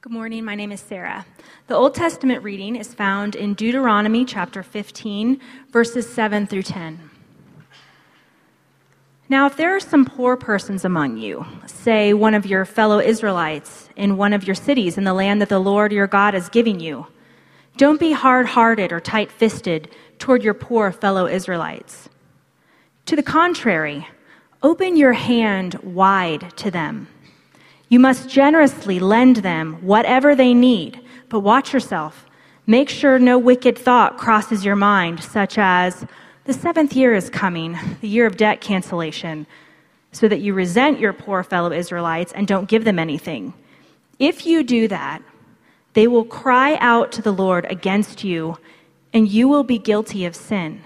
Good morning. My name is Sarah. The Old Testament reading is found in Deuteronomy chapter 15, verses 7 through 10. Now, if there are some poor persons among you, say one of your fellow Israelites in one of your cities in the land that the Lord your God is giving you, don't be hard hearted or tight fisted toward your poor fellow Israelites. To the contrary, open your hand wide to them you must generously lend them whatever they need, but watch yourself. Make sure no wicked thought crosses your mind, such as, the seventh year is coming, the year of debt cancellation, so that you resent your poor fellow Israelites and don't give them anything. If you do that, they will cry out to the Lord against you, and you will be guilty of sin.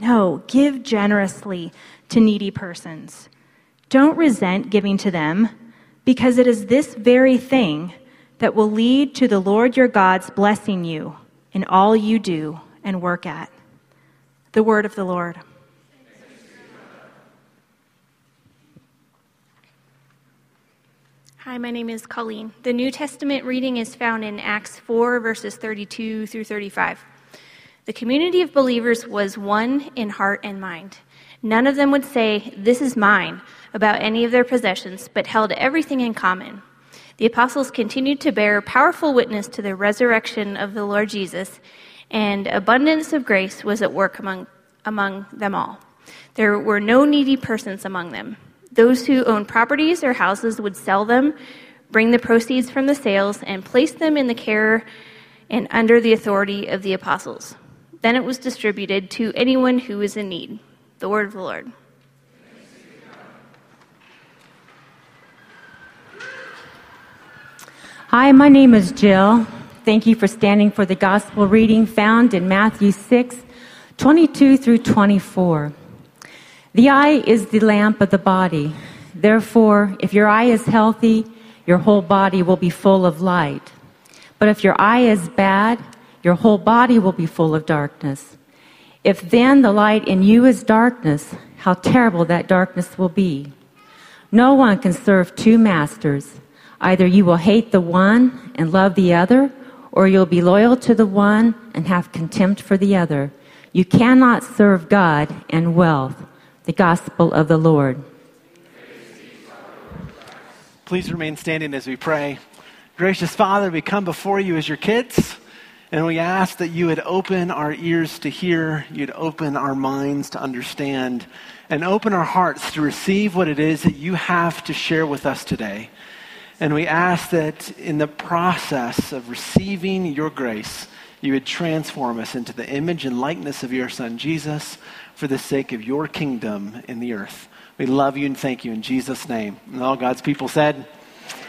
No, give generously to needy persons. Don't resent giving to them because it is this very thing that will lead to the Lord your God's blessing you in all you do and work at. The word of the Lord. Hi, my name is Colleen. The New Testament reading is found in Acts 4, verses 32 through 35. The community of believers was one in heart and mind. None of them would say, This is mine about any of their possessions, but held everything in common. The apostles continued to bear powerful witness to the resurrection of the Lord Jesus, and abundance of grace was at work among, among them all. There were no needy persons among them. Those who owned properties or houses would sell them, bring the proceeds from the sales, and place them in the care and under the authority of the apostles. Then it was distributed to anyone who was in need. The word of the Lord. Hi, my name is Jill. Thank you for standing for the gospel reading found in Matthew 6, 22 through 24. The eye is the lamp of the body. Therefore, if your eye is healthy, your whole body will be full of light. But if your eye is bad, your whole body will be full of darkness. If then the light in you is darkness, how terrible that darkness will be. No one can serve two masters. Either you will hate the one and love the other, or you'll be loyal to the one and have contempt for the other. You cannot serve God and wealth. The gospel of the Lord. Please remain standing as we pray. Gracious Father, we come before you as your kids, and we ask that you would open our ears to hear, you'd open our minds to understand, and open our hearts to receive what it is that you have to share with us today. And we ask that in the process of receiving your grace, you would transform us into the image and likeness of your Son, Jesus, for the sake of your kingdom in the earth. We love you and thank you in Jesus' name. And all God's people said,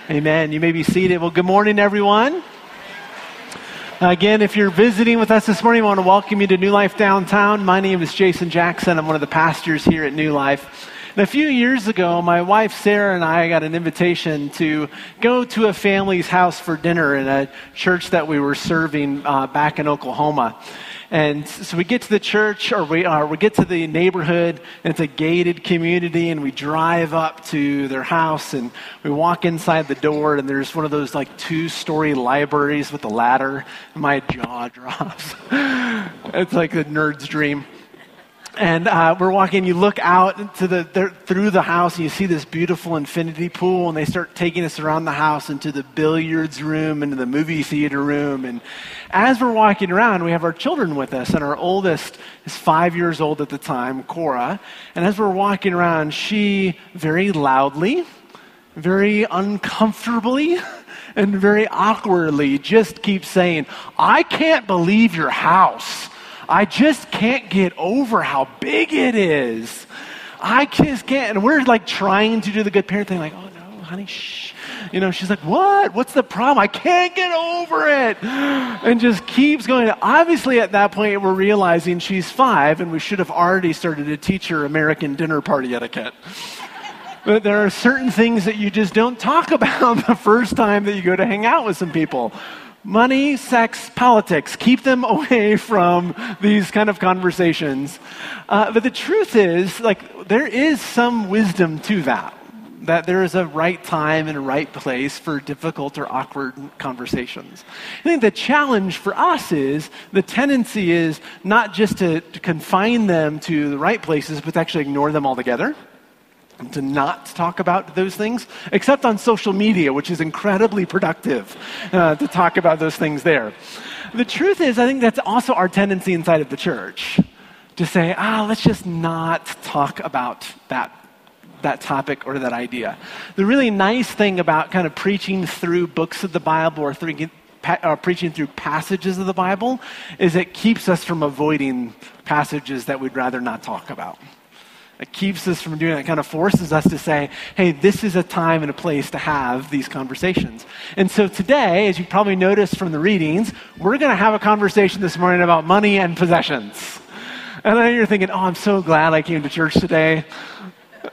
Amen. You may be seated. Well, good morning, everyone. Again, if you're visiting with us this morning, I want to welcome you to New Life Downtown. My name is Jason Jackson. I'm one of the pastors here at New Life. And a few years ago, my wife Sarah and I got an invitation to go to a family's house for dinner in a church that we were serving uh, back in Oklahoma. And so we get to the church, or we, uh, we get to the neighborhood, and it's a gated community, and we drive up to their house, and we walk inside the door, and there's one of those like two story libraries with a ladder, my jaw drops. it's like a nerd's dream and uh, we're walking. You look out to the through the house, and you see this beautiful infinity pool. And they start taking us around the house into the billiards room, into the movie theater room. And as we're walking around, we have our children with us, and our oldest is five years old at the time, Cora. And as we're walking around, she very loudly, very uncomfortably. And very awkwardly just keeps saying, I can't believe your house. I just can't get over how big it is. I just can't. And we're like trying to do the good parent thing, like, oh no, honey, shh. You know, she's like, what? What's the problem? I can't get over it. And just keeps going. Obviously, at that point, we're realizing she's five, and we should have already started to teach her American dinner party etiquette. But there are certain things that you just don't talk about the first time that you go to hang out with some people money, sex, politics. Keep them away from these kind of conversations. Uh, but the truth is, like, there is some wisdom to that. that there is a right time and a right place for difficult or awkward conversations. I think the challenge for us is the tendency is not just to, to confine them to the right places, but to actually ignore them altogether. To not talk about those things, except on social media, which is incredibly productive uh, to talk about those things there. The truth is, I think that's also our tendency inside of the church to say, ah, let's just not talk about that that topic or that idea. The really nice thing about kind of preaching through books of the Bible or through, uh, preaching through passages of the Bible is it keeps us from avoiding passages that we'd rather not talk about. It keeps us from doing that. Kind of forces us to say, hey, this is a time and a place to have these conversations. And so today, as you probably noticed from the readings, we're going to have a conversation this morning about money and possessions. And then you're thinking, oh, I'm so glad I came to church today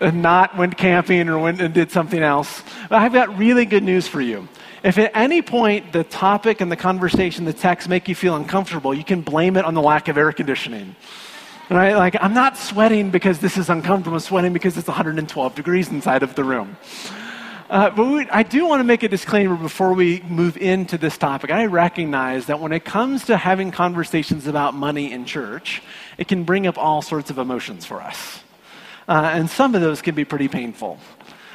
and not went camping or went and did something else. But I've got really good news for you. If at any point the topic and the conversation, the text make you feel uncomfortable, you can blame it on the lack of air conditioning. Right? Like, I'm not sweating because this is uncomfortable. I'm sweating because it's 112 degrees inside of the room. Uh, but we, I do want to make a disclaimer before we move into this topic. I recognize that when it comes to having conversations about money in church, it can bring up all sorts of emotions for us. Uh, and some of those can be pretty painful.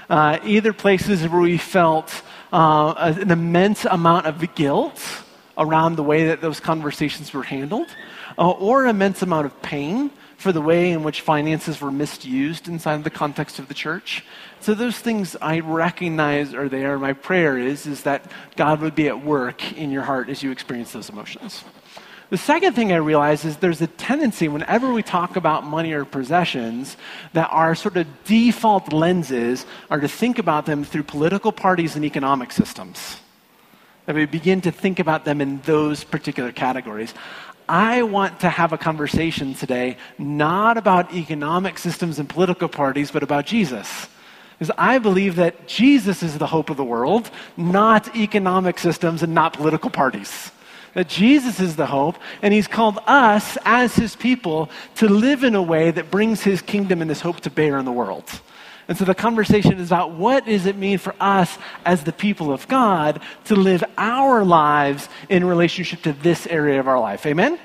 Uh, either places where we felt uh, an immense amount of guilt around the way that those conversations were handled, uh, or an immense amount of pain for the way in which finances were misused inside the context of the church. So those things I recognize are there. My prayer is, is that God would be at work in your heart as you experience those emotions. The second thing I realize is there's a tendency whenever we talk about money or possessions that our sort of default lenses are to think about them through political parties and economic systems. That we begin to think about them in those particular categories. I want to have a conversation today not about economic systems and political parties, but about Jesus. Because I believe that Jesus is the hope of the world, not economic systems and not political parties that Jesus is the hope, and He's called us as His people to live in a way that brings His kingdom and His hope to bear in the world. And so the conversation is about what does it mean for us as the people of God to live our lives in relationship to this area of our life. Amen?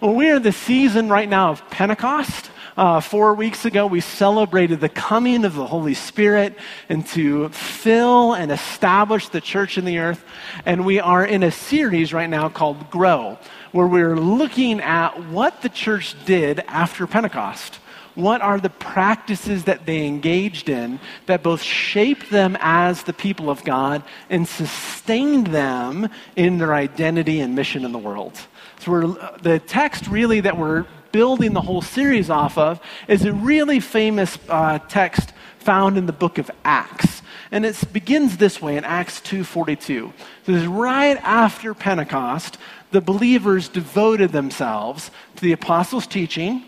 Well, we're in the season right now of Pentecost. Uh, four weeks ago, we celebrated the coming of the Holy Spirit and to fill and establish the church in the earth. And we are in a series right now called Grow, where we're looking at what the church did after Pentecost. What are the practices that they engaged in that both shaped them as the people of God and sustained them in their identity and mission in the world? So the text really that we're building the whole series off of is a really famous uh, text found in the book of Acts. And it begins this way in Acts 2:42. So this is right after Pentecost, the believers devoted themselves to the apostles' teaching,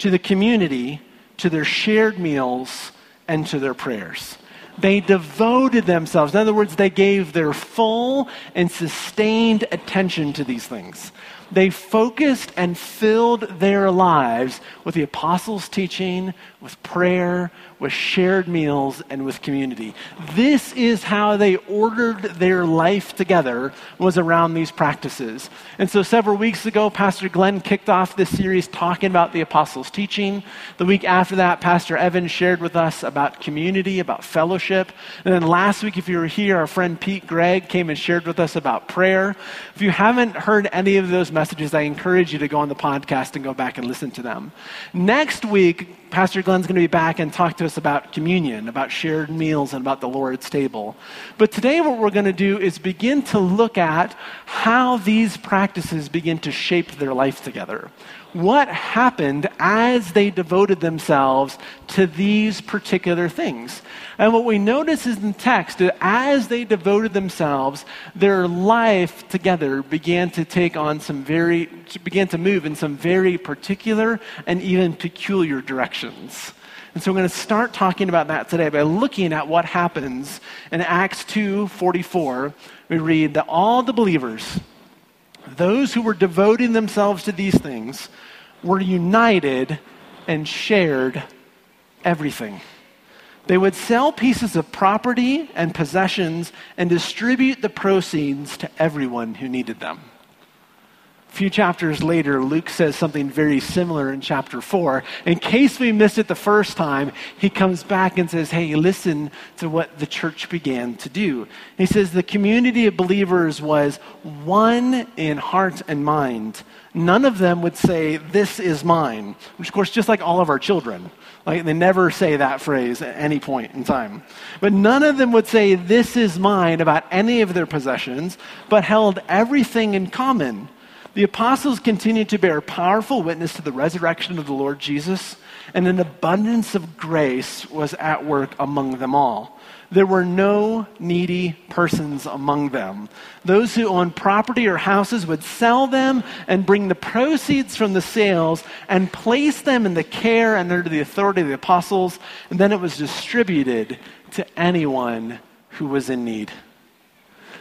to the community, to their shared meals, and to their prayers. They devoted themselves. In other words, they gave their full and sustained attention to these things they focused and filled their lives with the apostles' teaching, with prayer, with shared meals, and with community. This is how they ordered their life together was around these practices. And so several weeks ago, Pastor Glenn kicked off this series talking about the apostles' teaching. The week after that, Pastor Evan shared with us about community, about fellowship. And then last week, if you were here, our friend Pete Greig came and shared with us about prayer. If you haven't heard any of those messages, I encourage you to go on the podcast and go back and listen to them. Next week, Pastor Glenn's going to be back and talk to us about communion, about shared meals, and about the Lord's table. But today, what we're going to do is begin to look at how these practices begin to shape their life together what happened as they devoted themselves to these particular things. And what we notice is in the text that as they devoted themselves, their life together began to take on some very, began to move in some very particular and even peculiar directions. And so we're going to start talking about that today by looking at what happens in Acts 2:44. We read that all the believers those who were devoting themselves to these things were united and shared everything. They would sell pieces of property and possessions and distribute the proceeds to everyone who needed them. Few chapters later, Luke says something very similar in chapter 4. In case we missed it the first time, he comes back and says, Hey, listen to what the church began to do. He says the community of believers was one in heart and mind. None of them would say, This is mine, which, of course, just like all of our children. Like they never say that phrase at any point in time. But none of them would say, This is mine about any of their possessions, but held everything in common. The apostles continued to bear powerful witness to the resurrection of the Lord Jesus, and an abundance of grace was at work among them all. There were no needy persons among them. Those who owned property or houses would sell them and bring the proceeds from the sales and place them in the care and under the authority of the apostles, and then it was distributed to anyone who was in need.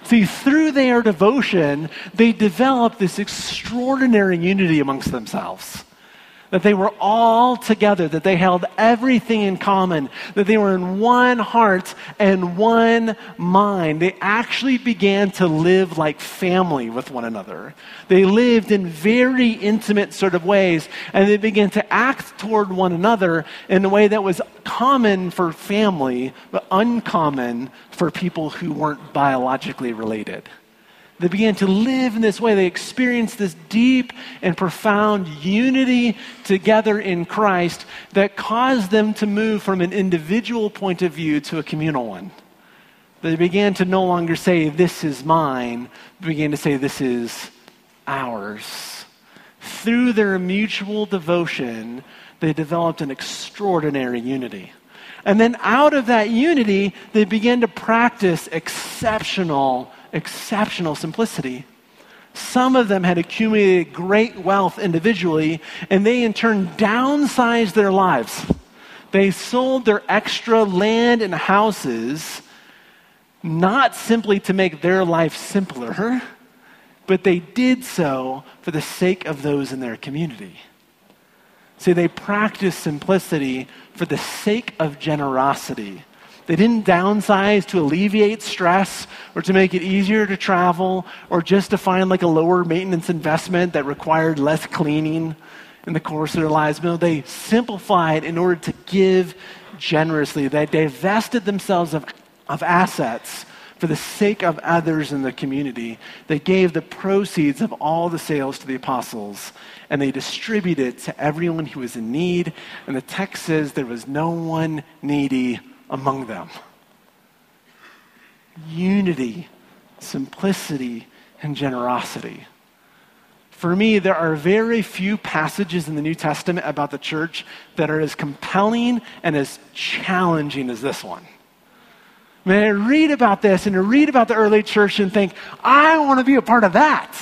See, through their devotion, they developed this extraordinary unity amongst themselves. That they were all together, that they held everything in common, that they were in one heart and one mind. They actually began to live like family with one another. They lived in very intimate sort of ways, and they began to act toward one another in a way that was common for family, but uncommon for people who weren't biologically related. They began to live in this way. They experienced this deep and profound unity together in Christ that caused them to move from an individual point of view to a communal one. They began to no longer say, This is mine. They began to say, This is ours. Through their mutual devotion, they developed an extraordinary unity. And then out of that unity, they began to practice exceptional exceptional simplicity. Some of them had accumulated great wealth individually, and they in turn downsized their lives. They sold their extra land and houses not simply to make their life simpler, but they did so for the sake of those in their community. See, they practiced simplicity for the sake of generosity they didn't downsize to alleviate stress or to make it easier to travel or just to find like a lower maintenance investment that required less cleaning in the course of their lives. No, they simplified in order to give generously. They divested themselves of, of assets for the sake of others in the community. They gave the proceeds of all the sales to the apostles and they distributed it to everyone who was in need. And the text says there was no one needy among them. Unity, simplicity, and generosity. For me, there are very few passages in the New Testament about the church that are as compelling and as challenging as this one. I mean, I read about this and I read about the early church and think, I want to be a part of that.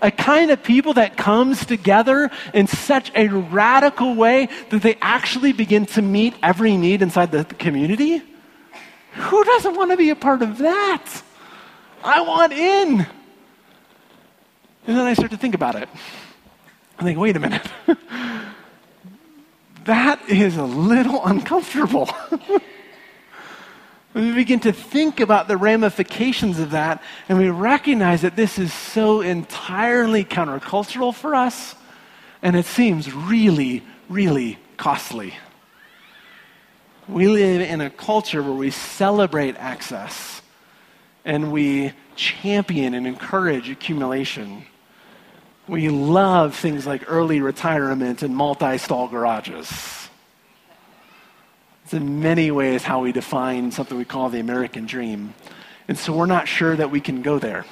A kind of people that comes together in such a radical way that they actually begin to meet every need inside the community? Who doesn't want to be a part of that? I want in. And then I start to think about it. I think, wait a minute. that is a little uncomfortable. we begin to think about the ramifications of that, and we recognize that this is so entirely countercultural for us, and it seems really, really costly. We live in a culture where we celebrate access and we champion and encourage accumulation. We love things like early retirement and multi stall garages. It's in many ways how we define something we call the American dream. And so we're not sure that we can go there.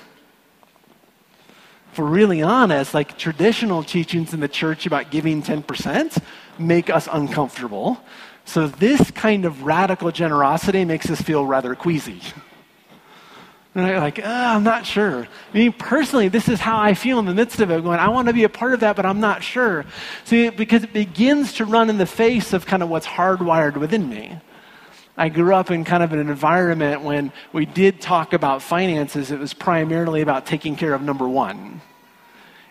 If we're really honest, like traditional teachings in the church about giving 10% make us uncomfortable. So this kind of radical generosity makes us feel rather queasy. And I'm like, oh, I'm not sure. I mean, personally, this is how I feel in the midst of it, going, I want to be a part of that, but I'm not sure. See, because it begins to run in the face of kind of what's hardwired within me. I grew up in kind of an environment when we did talk about finances, it was primarily about taking care of number one.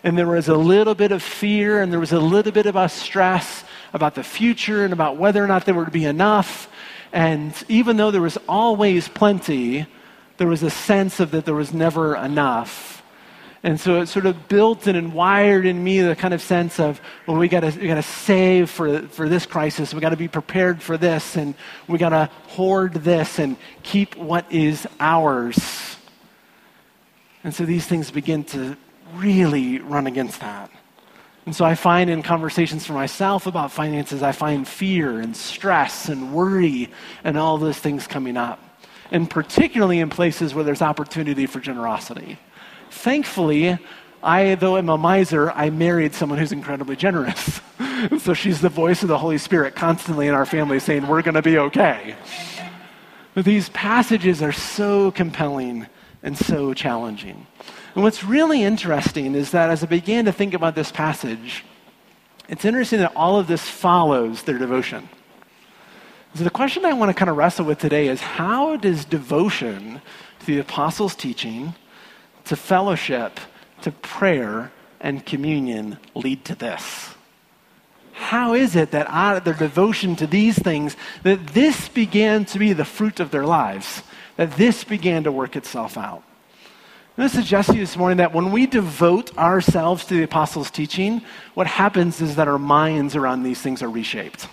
And there was a little bit of fear and there was a little bit of stress about the future and about whether or not there would be enough. And even though there was always plenty, there was a sense of that there was never enough. And so it sort of built in and wired in me the kind of sense of, well, we gotta, we gotta save for, for this crisis. We gotta be prepared for this. And we gotta hoard this and keep what is ours. And so these things begin to really run against that. And so I find in conversations for myself about finances, I find fear and stress and worry and all those things coming up. And particularly in places where there's opportunity for generosity. Thankfully, I, though I'm a miser, I married someone who's incredibly generous. so she's the voice of the Holy Spirit constantly in our family saying, We're going to be okay. But these passages are so compelling and so challenging. And what's really interesting is that as I began to think about this passage, it's interesting that all of this follows their devotion. So the question I want to kind of wrestle with today is how does devotion to the apostles' teaching to fellowship, to prayer, and communion lead to this? How is it that out of their devotion to these things, that this began to be the fruit of their lives, that this began to work itself out? I'm going to suggest to you this morning that when we devote ourselves to the apostles' teaching, what happens is that our minds around these things are reshaped.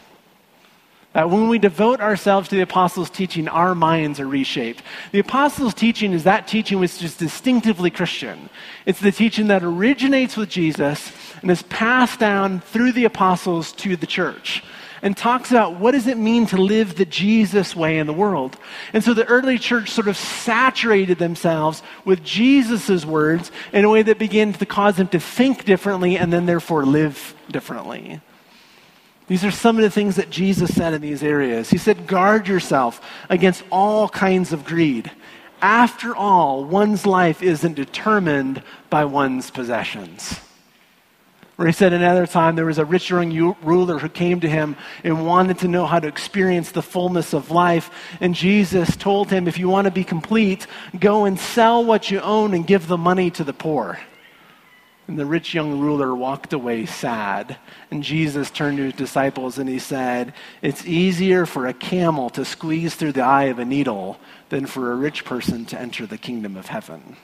Uh, when we devote ourselves to the apostles' teaching, our minds are reshaped. The apostles' teaching is that teaching which is distinctively Christian. It's the teaching that originates with Jesus and is passed down through the apostles to the church and talks about what does it mean to live the Jesus way in the world. And so the early church sort of saturated themselves with Jesus' words in a way that began to cause them to think differently and then therefore live differently. These are some of the things that Jesus said in these areas. He said, Guard yourself against all kinds of greed. After all, one's life isn't determined by one's possessions. Or he said another time there was a rich young ruler who came to him and wanted to know how to experience the fullness of life. And Jesus told him, If you want to be complete, go and sell what you own and give the money to the poor. And the rich young ruler walked away sad. And Jesus turned to his disciples and he said, It's easier for a camel to squeeze through the eye of a needle than for a rich person to enter the kingdom of heaven.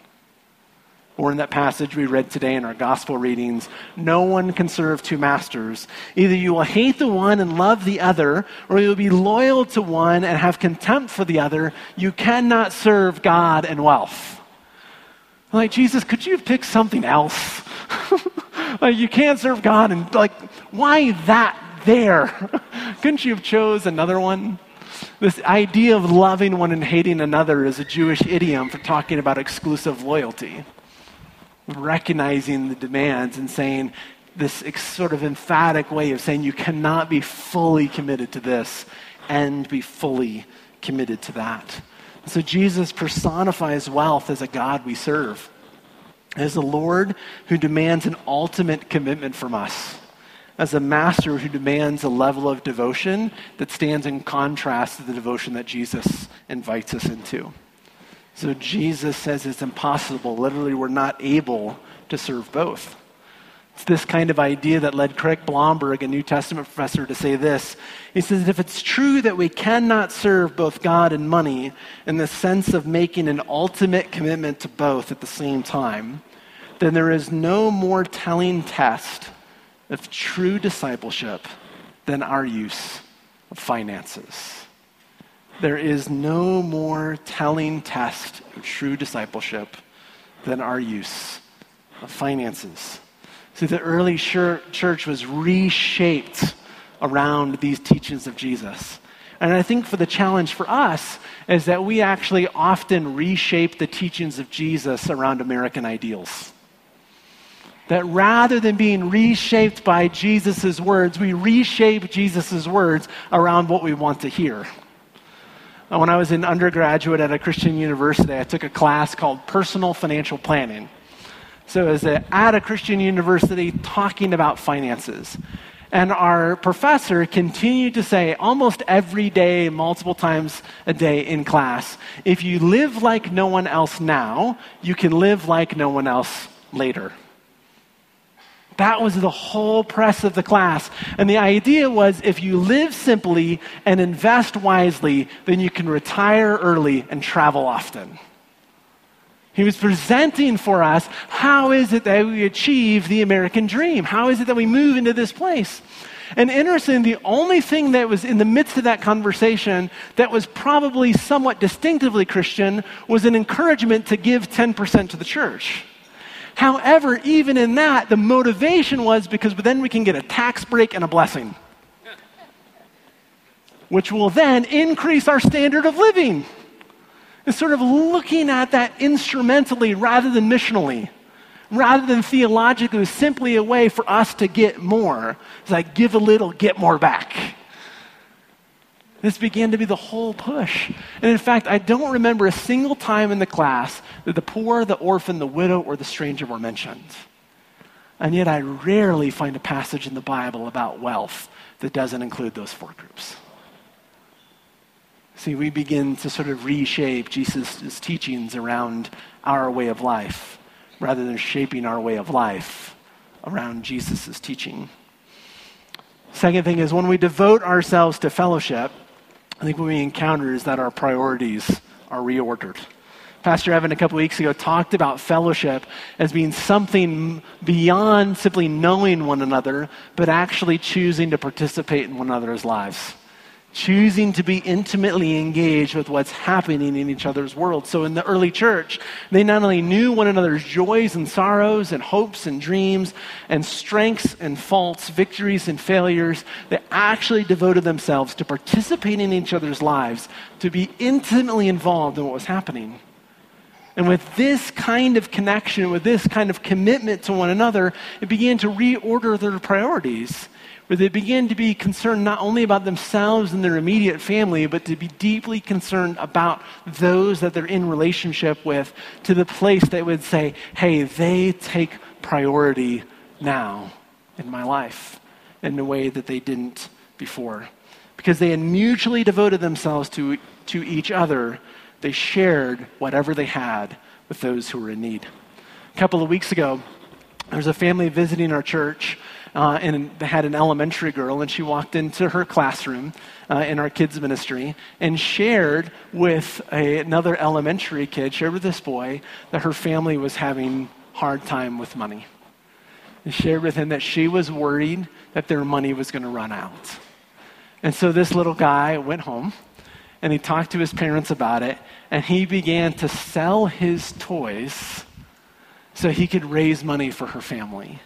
Or in that passage we read today in our gospel readings, no one can serve two masters. Either you will hate the one and love the other, or you will be loyal to one and have contempt for the other. You cannot serve God and wealth. Like, Jesus, could you have picked something else? like, you can't serve God, and like, why that there? Couldn't you have chose another one? This idea of loving one and hating another is a Jewish idiom for talking about exclusive loyalty. Recognizing the demands and saying this sort of emphatic way of saying you cannot be fully committed to this and be fully committed to that. So Jesus personifies wealth as a God we serve, as a Lord who demands an ultimate commitment from us, as a master who demands a level of devotion that stands in contrast to the devotion that Jesus invites us into. So Jesus says it's impossible. Literally, we're not able to serve both. It's this kind of idea that led Craig Blomberg, a New Testament professor, to say this. He says, if it's true that we cannot serve both God and money in the sense of making an ultimate commitment to both at the same time, then there is no more telling test of true discipleship than our use of finances. There is no more telling test of true discipleship than our use of finances. See, the early church was reshaped around these teachings of Jesus. And I think for the challenge for us is that we actually often reshape the teachings of Jesus around American ideals. That rather than being reshaped by Jesus' words, we reshape Jesus' words around what we want to hear. When I was an undergraduate at a Christian university, I took a class called Personal Financial Planning. So, as a, at a Christian university talking about finances. And our professor continued to say almost every day, multiple times a day in class, if you live like no one else now, you can live like no one else later. That was the whole press of the class. And the idea was if you live simply and invest wisely, then you can retire early and travel often. He was presenting for us how is it that we achieve the American dream? How is it that we move into this place? And interesting, the only thing that was in the midst of that conversation that was probably somewhat distinctively Christian was an encouragement to give 10% to the church. However, even in that, the motivation was because then we can get a tax break and a blessing, which will then increase our standard of living is sort of looking at that instrumentally rather than missionally, rather than theologically, simply a way for us to get more. It's like give a little, get more back. This began to be the whole push. And in fact, I don't remember a single time in the class that the poor, the orphan, the widow, or the stranger were mentioned. And yet, I rarely find a passage in the Bible about wealth that doesn't include those four groups. See, we begin to sort of reshape Jesus' teachings around our way of life rather than shaping our way of life around Jesus' teaching. Second thing is when we devote ourselves to fellowship, I think what we encounter is that our priorities are reordered. Pastor Evan a couple weeks ago talked about fellowship as being something beyond simply knowing one another, but actually choosing to participate in one another's lives choosing to be intimately engaged with what's happening in each other's world. So in the early church, they not only knew one another's joys and sorrows and hopes and dreams and strengths and faults, victories and failures, they actually devoted themselves to participating in each other's lives, to be intimately involved in what was happening. And with this kind of connection, with this kind of commitment to one another, it began to reorder their priorities where they begin to be concerned not only about themselves and their immediate family, but to be deeply concerned about those that they're in relationship with to the place that would say, hey, they take priority now in my life in a way that they didn't before. Because they had mutually devoted themselves to, to each other, they shared whatever they had with those who were in need. A couple of weeks ago, there was a family visiting our church uh, and had an elementary girl, and she walked into her classroom uh, in our kids' ministry and shared with a, another elementary kid, shared with this boy, that her family was having hard time with money. And shared with him that she was worried that their money was going to run out. And so this little guy went home and he talked to his parents about it, and he began to sell his toys so he could raise money for her family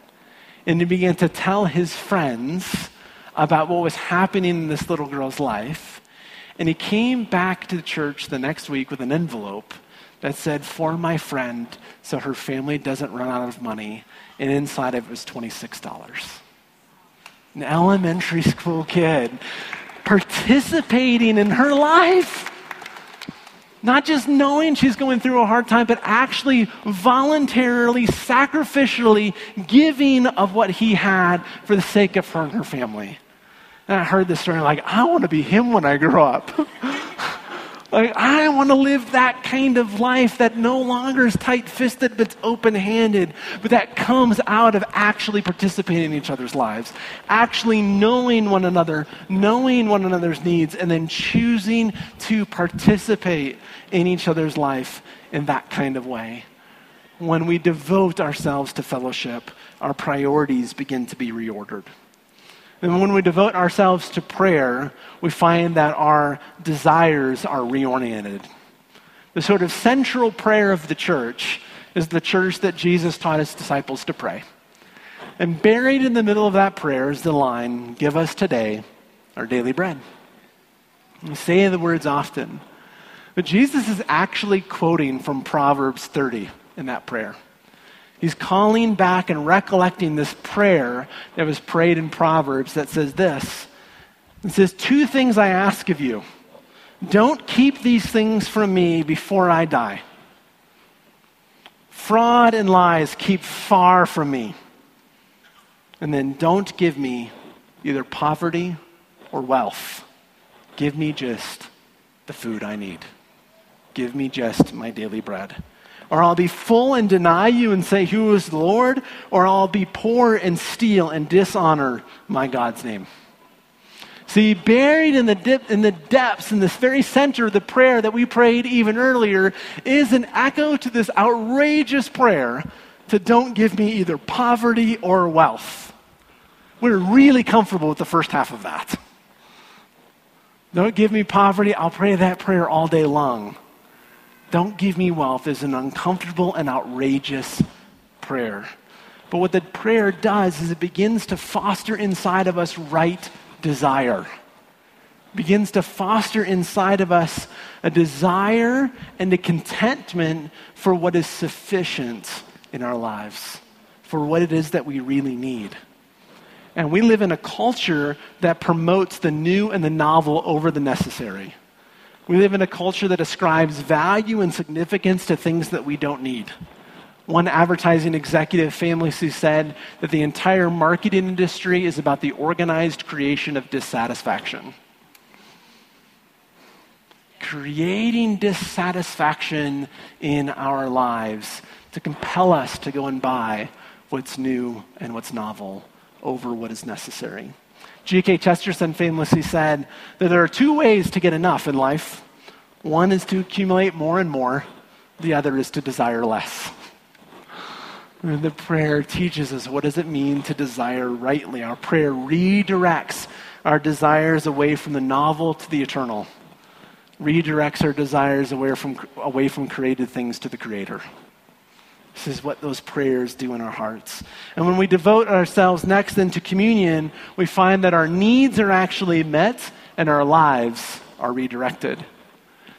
and he began to tell his friends about what was happening in this little girl's life. And he came back to the church the next week with an envelope that said, For my friend, so her family doesn't run out of money. And inside of it was $26. An elementary school kid participating in her life. Not just knowing she's going through a hard time, but actually voluntarily, sacrificially giving of what he had for the sake of her and her family. And I heard this story, like, I want to be him when I grow up. Like, I want to live that kind of life that no longer is tight fisted, but open handed, but that comes out of actually participating in each other's lives, actually knowing one another, knowing one another's needs, and then choosing to participate in each other's life in that kind of way. When we devote ourselves to fellowship, our priorities begin to be reordered. And when we devote ourselves to prayer, we find that our desires are reoriented. The sort of central prayer of the church is the church that Jesus taught his disciples to pray. And buried in the middle of that prayer is the line, Give us today our daily bread. We say the words often, but Jesus is actually quoting from Proverbs 30 in that prayer. He's calling back and recollecting this prayer that was prayed in Proverbs that says this It says, Two things I ask of you. Don't keep these things from me before I die. Fraud and lies keep far from me. And then don't give me either poverty or wealth. Give me just the food I need. Give me just my daily bread. Or I'll be full and deny you and say, Who is the Lord? Or I'll be poor and steal and dishonor my God's name. See, buried in the, dip, in the depths, in this very center of the prayer that we prayed even earlier, is an echo to this outrageous prayer to don't give me either poverty or wealth. We're really comfortable with the first half of that. Don't give me poverty. I'll pray that prayer all day long. Don't give me wealth is an uncomfortable and outrageous prayer. But what that prayer does is it begins to foster inside of us right desire. begins to foster inside of us a desire and a contentment for what is sufficient in our lives, for what it is that we really need. And we live in a culture that promotes the new and the novel over the necessary. We live in a culture that ascribes value and significance to things that we don't need. One advertising executive famously said that the entire marketing industry is about the organized creation of dissatisfaction. Creating dissatisfaction in our lives to compel us to go and buy what's new and what's novel over what is necessary. G.K. Chesterton famously said that there are two ways to get enough in life one is to accumulate more and more, the other is to desire less. And the prayer teaches us what does it mean to desire rightly. Our prayer redirects our desires away from the novel to the eternal, redirects our desires away from, away from created things to the Creator. This is what those prayers do in our hearts. And when we devote ourselves next into communion, we find that our needs are actually met and our lives are redirected.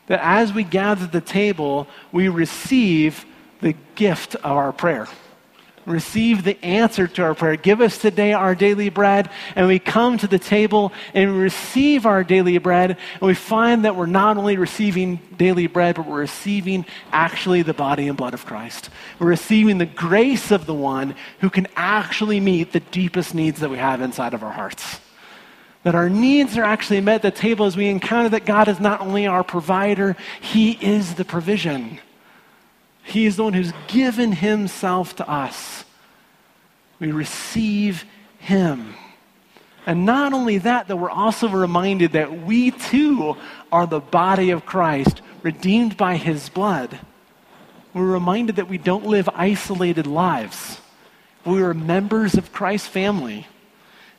That as we gather the table, we receive the gift of our prayer receive the answer to our prayer. Give us today our daily bread. And we come to the table and receive our daily bread. And we find that we're not only receiving daily bread, but we're receiving actually the body and blood of Christ. We're receiving the grace of the one who can actually meet the deepest needs that we have inside of our hearts. That our needs are actually met at the table as we encounter that God is not only our provider, He is the provision. He is the one who's given himself to us. We receive him. And not only that, that we're also reminded that we too are the body of Christ, redeemed by his blood. We're reminded that we don't live isolated lives. We are members of Christ's family.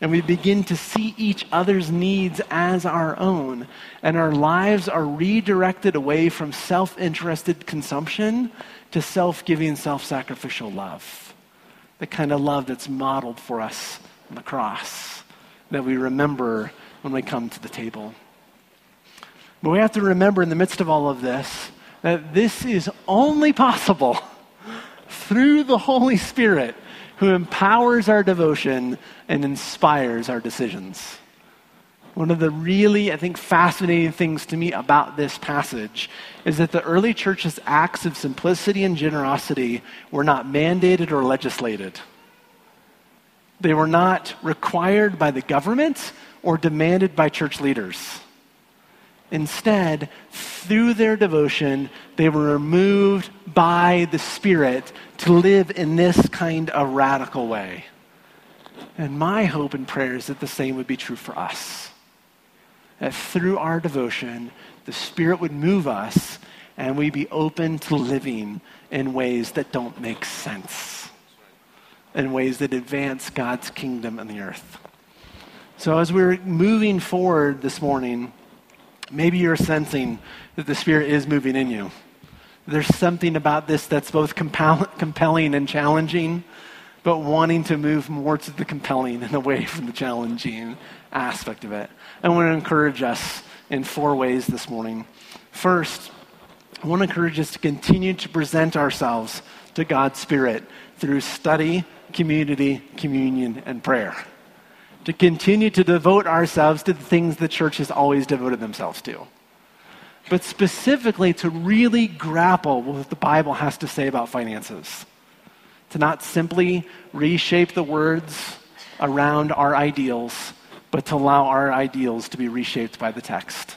And we begin to see each other's needs as our own. And our lives are redirected away from self interested consumption to self giving, self sacrificial love. The kind of love that's modeled for us on the cross that we remember when we come to the table. But we have to remember in the midst of all of this that this is only possible through the Holy Spirit who empowers our devotion and inspires our decisions. One of the really, I think, fascinating things to me about this passage is that the early church's acts of simplicity and generosity were not mandated or legislated. They were not required by the government or demanded by church leaders. Instead, through their devotion, they were moved by the Spirit to live in this kind of radical way. And my hope and prayer is that the same would be true for us that through our devotion, the Spirit would move us and we'd be open to living in ways that don't make sense, in ways that advance God's kingdom on the earth. So, as we're moving forward this morning, maybe you're sensing that the Spirit is moving in you. There's something about this that's both compel- compelling and challenging, but wanting to move more to the compelling and away from the challenging aspect of it. I want to encourage us in four ways this morning. First, I want to encourage us to continue to present ourselves to God's Spirit through study, community, communion, and prayer. To continue to devote ourselves to the things the church has always devoted themselves to. But specifically to really grapple with what the Bible has to say about finances. To not simply reshape the words around our ideals, but to allow our ideals to be reshaped by the text,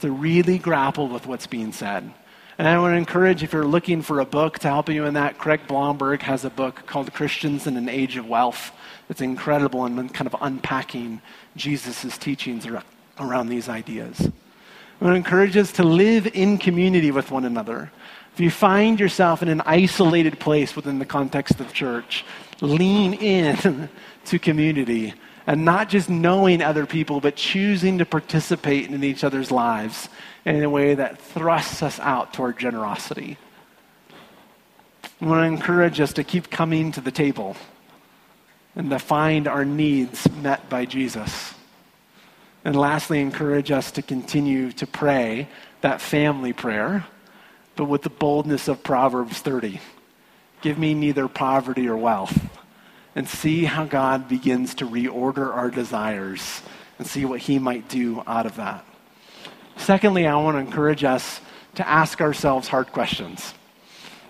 to really grapple with what's being said. And I want to encourage, if you're looking for a book to help you in that, Craig Blomberg has a book called Christians in an Age of Wealth. It's incredible in kind of unpacking Jesus' teachings around these ideas. I want to encourage us to live in community with one another. If you find yourself in an isolated place within the context of church, lean in to community and not just knowing other people, but choosing to participate in each other's lives in a way that thrusts us out toward generosity. I want to encourage us to keep coming to the table and to find our needs met by Jesus. And lastly, encourage us to continue to pray that family prayer, but with the boldness of Proverbs 30. Give me neither poverty or wealth. And see how God begins to reorder our desires and see what He might do out of that. Secondly, I want to encourage us to ask ourselves hard questions.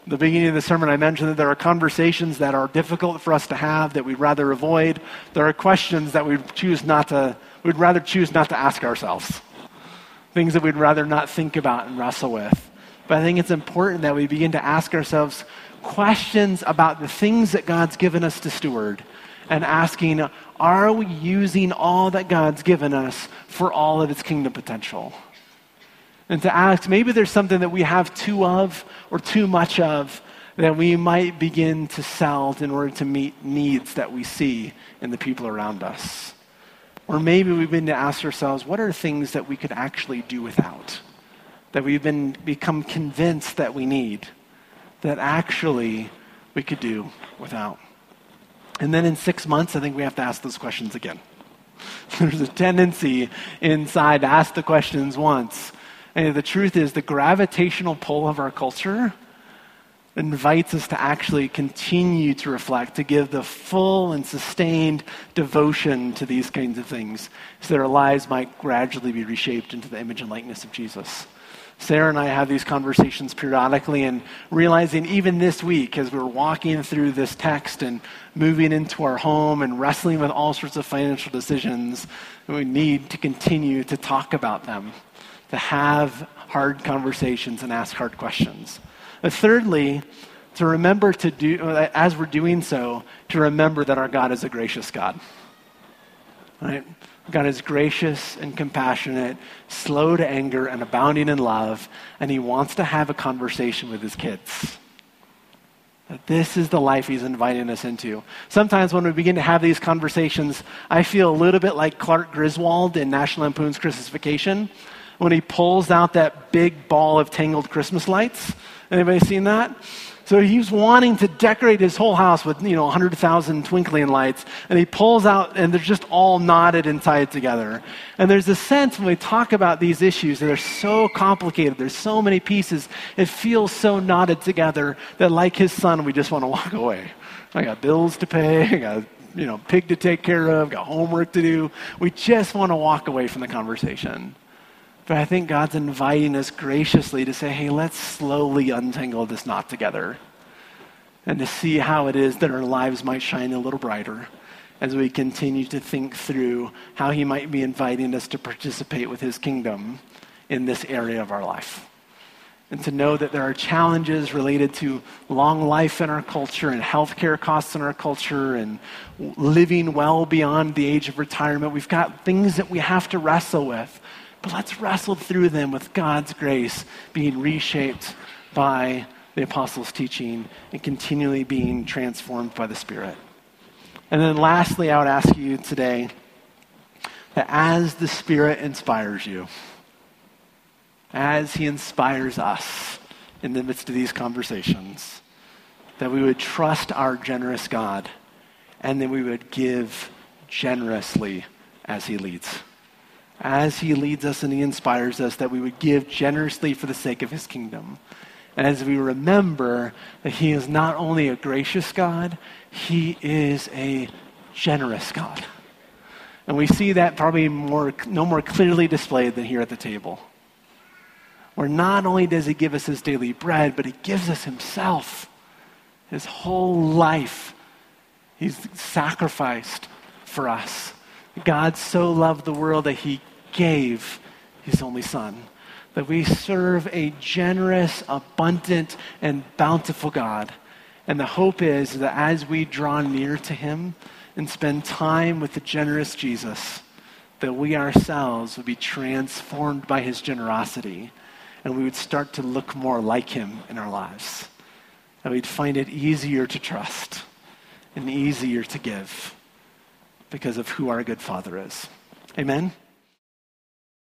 At the beginning of the sermon, I mentioned that there are conversations that are difficult for us to have that we'd rather avoid. There are questions that we'd choose not to, we'd rather choose not to ask ourselves. Things that we'd rather not think about and wrestle with. But I think it's important that we begin to ask ourselves questions about the things that God's given us to steward and asking, are we using all that God's given us for all of its kingdom potential? And to ask maybe there's something that we have too of or too much of that we might begin to sell in order to meet needs that we see in the people around us. Or maybe we've been to ask ourselves, what are things that we could actually do without? That we've been become convinced that we need, that actually we could do without. And then in six months, I think we have to ask those questions again. There's a tendency inside to ask the questions once and the truth is, the gravitational pull of our culture invites us to actually continue to reflect, to give the full and sustained devotion to these kinds of things, so that our lives might gradually be reshaped into the image and likeness of Jesus. Sarah and I have these conversations periodically, and realizing even this week, as we're walking through this text and moving into our home and wrestling with all sorts of financial decisions, we need to continue to talk about them to have hard conversations and ask hard questions. But thirdly, to remember to do, as we're doing so, to remember that our God is a gracious God. Right? God is gracious and compassionate, slow to anger, and abounding in love, and He wants to have a conversation with His kids. That this is the life He's inviting us into. Sometimes when we begin to have these conversations, I feel a little bit like Clark Griswold in National Lampoon's Christmas Vacation when he pulls out that big ball of tangled Christmas lights. Anybody seen that? So he's wanting to decorate his whole house with, you know, 100,000 twinkling lights, and he pulls out, and they're just all knotted and tied together. And there's a sense when we talk about these issues that are so complicated, there's so many pieces, it feels so knotted together that, like his son, we just want to walk away. I got bills to pay, I got, you know, pig to take care of, got homework to do. We just want to walk away from the conversation. But I think God's inviting us graciously to say, hey, let's slowly untangle this knot together and to see how it is that our lives might shine a little brighter as we continue to think through how He might be inviting us to participate with His kingdom in this area of our life. And to know that there are challenges related to long life in our culture and healthcare costs in our culture and living well beyond the age of retirement. We've got things that we have to wrestle with. But let's wrestle through them with God's grace being reshaped by the apostles' teaching and continually being transformed by the Spirit. And then lastly, I would ask you today that as the Spirit inspires you, as He inspires us in the midst of these conversations, that we would trust our generous God and that we would give generously as He leads as he leads us and he inspires us, that we would give generously for the sake of his kingdom. And as we remember that he is not only a gracious God, he is a generous God. And we see that probably more, no more clearly displayed than here at the table. Where not only does he give us his daily bread, but he gives us himself, his whole life. He's sacrificed for us. God so loved the world that he gave his only son, that we serve a generous, abundant, and bountiful God. And the hope is that as we draw near to Him and spend time with the generous Jesus, that we ourselves would be transformed by His generosity and we would start to look more like Him in our lives. That we'd find it easier to trust and easier to give because of who our good Father is. Amen.